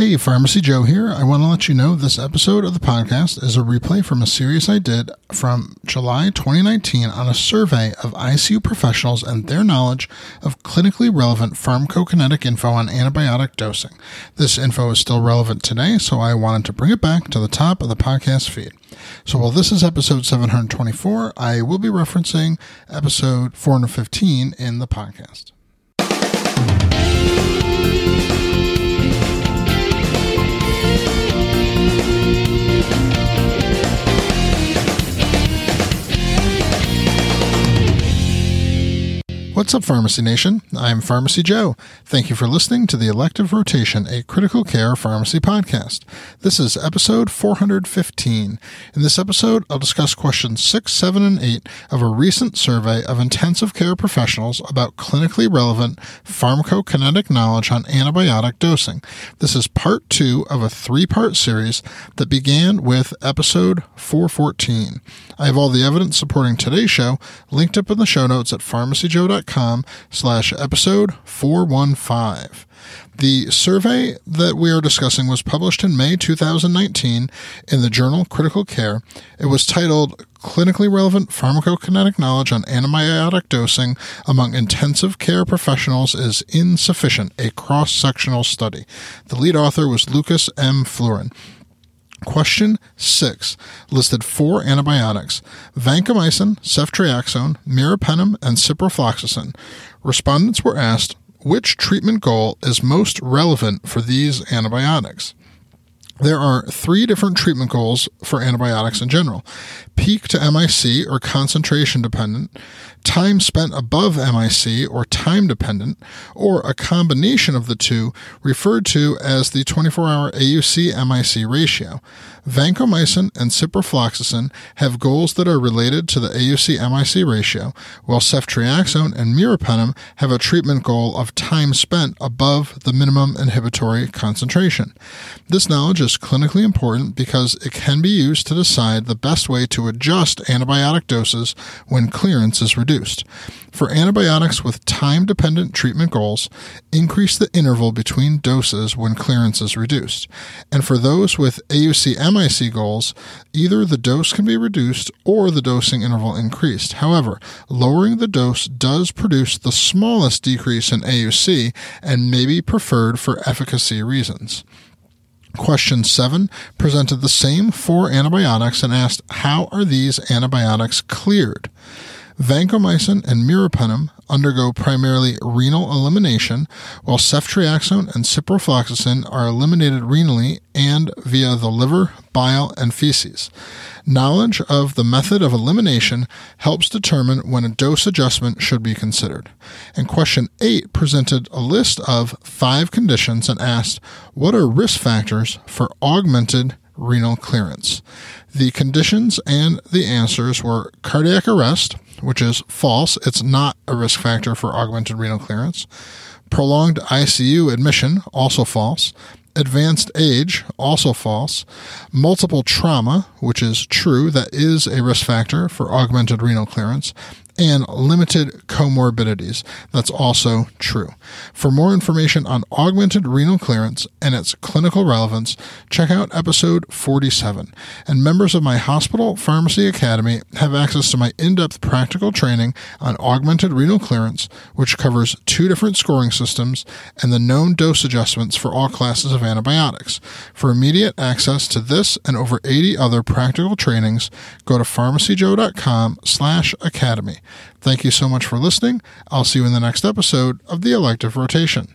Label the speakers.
Speaker 1: Hey, Pharmacy Joe here. I want to let you know this episode of the podcast is a replay from a series I did from July 2019 on a survey of ICU professionals and their knowledge of clinically relevant pharmacokinetic info on antibiotic dosing. This info is still relevant today, so I wanted to bring it back to the top of the podcast feed. So while this is episode 724, I will be referencing episode 415 in the podcast. Thank you. What's up, Pharmacy Nation? I'm Pharmacy Joe. Thank you for listening to the Elective Rotation, a critical care pharmacy podcast. This is episode 415. In this episode, I'll discuss questions 6, 7, and 8 of a recent survey of intensive care professionals about clinically relevant pharmacokinetic knowledge on antibiotic dosing. This is part 2 of a three part series that began with episode 414. I have all the evidence supporting today's show linked up in the show notes at pharmacyjoe.com com slash episode 415. The survey that we are discussing was published in May 2019 in the journal Critical Care. It was titled Clinically Relevant Pharmacokinetic Knowledge on Antibiotic Dosing Among Intensive Care Professionals is Insufficient, a cross sectional study. The lead author was Lucas M. Fleuren. Question 6 listed four antibiotics vancomycin, ceftriaxone, meropenem, and ciprofloxacin. Respondents were asked which treatment goal is most relevant for these antibiotics. There are three different treatment goals for antibiotics in general peak to MIC or concentration dependent, time spent above MIC or time dependent, or a combination of the two referred to as the 24 hour AUC MIC ratio. Vancomycin and ciprofloxacin have goals that are related to the AUC MIC ratio, while ceftriaxone and meropenem have a treatment goal of time spent above the minimum inhibitory concentration. This knowledge is clinically important because it can be used to decide the best way to adjust antibiotic doses when clearance is reduced. For antibiotics with time dependent treatment goals, increase the interval between doses when clearance is reduced. And for those with AUC MIC goals, either the dose can be reduced or the dosing interval increased. However, lowering the dose does produce the smallest decrease in AUC and may be preferred for efficacy reasons. Question 7 presented the same four antibiotics and asked how are these antibiotics cleared? Vancomycin and meropenem undergo primarily renal elimination, while ceftriaxone and ciprofloxacin are eliminated renally and via the liver, bile, and feces. Knowledge of the method of elimination helps determine when a dose adjustment should be considered. And question 8 presented a list of five conditions and asked, What are risk factors for augmented renal clearance? The conditions and the answers were cardiac arrest, which is false. It's not a risk factor for augmented renal clearance. Prolonged ICU admission, also false. Advanced age, also false. Multiple trauma, which is true, that is a risk factor for augmented renal clearance and limited comorbidities. That's also true. For more information on augmented renal clearance and its clinical relevance, check out episode 47. And members of my hospital pharmacy academy have access to my in depth practical training on augmented renal clearance, which covers two different scoring systems and the known dose adjustments for all classes of antibiotics. For immediate access to this and over 80 other practical trainings, go to pharmacyjoe.com slash academy. Thank you so much for listening. I'll see you in the next episode of the Elective Rotation.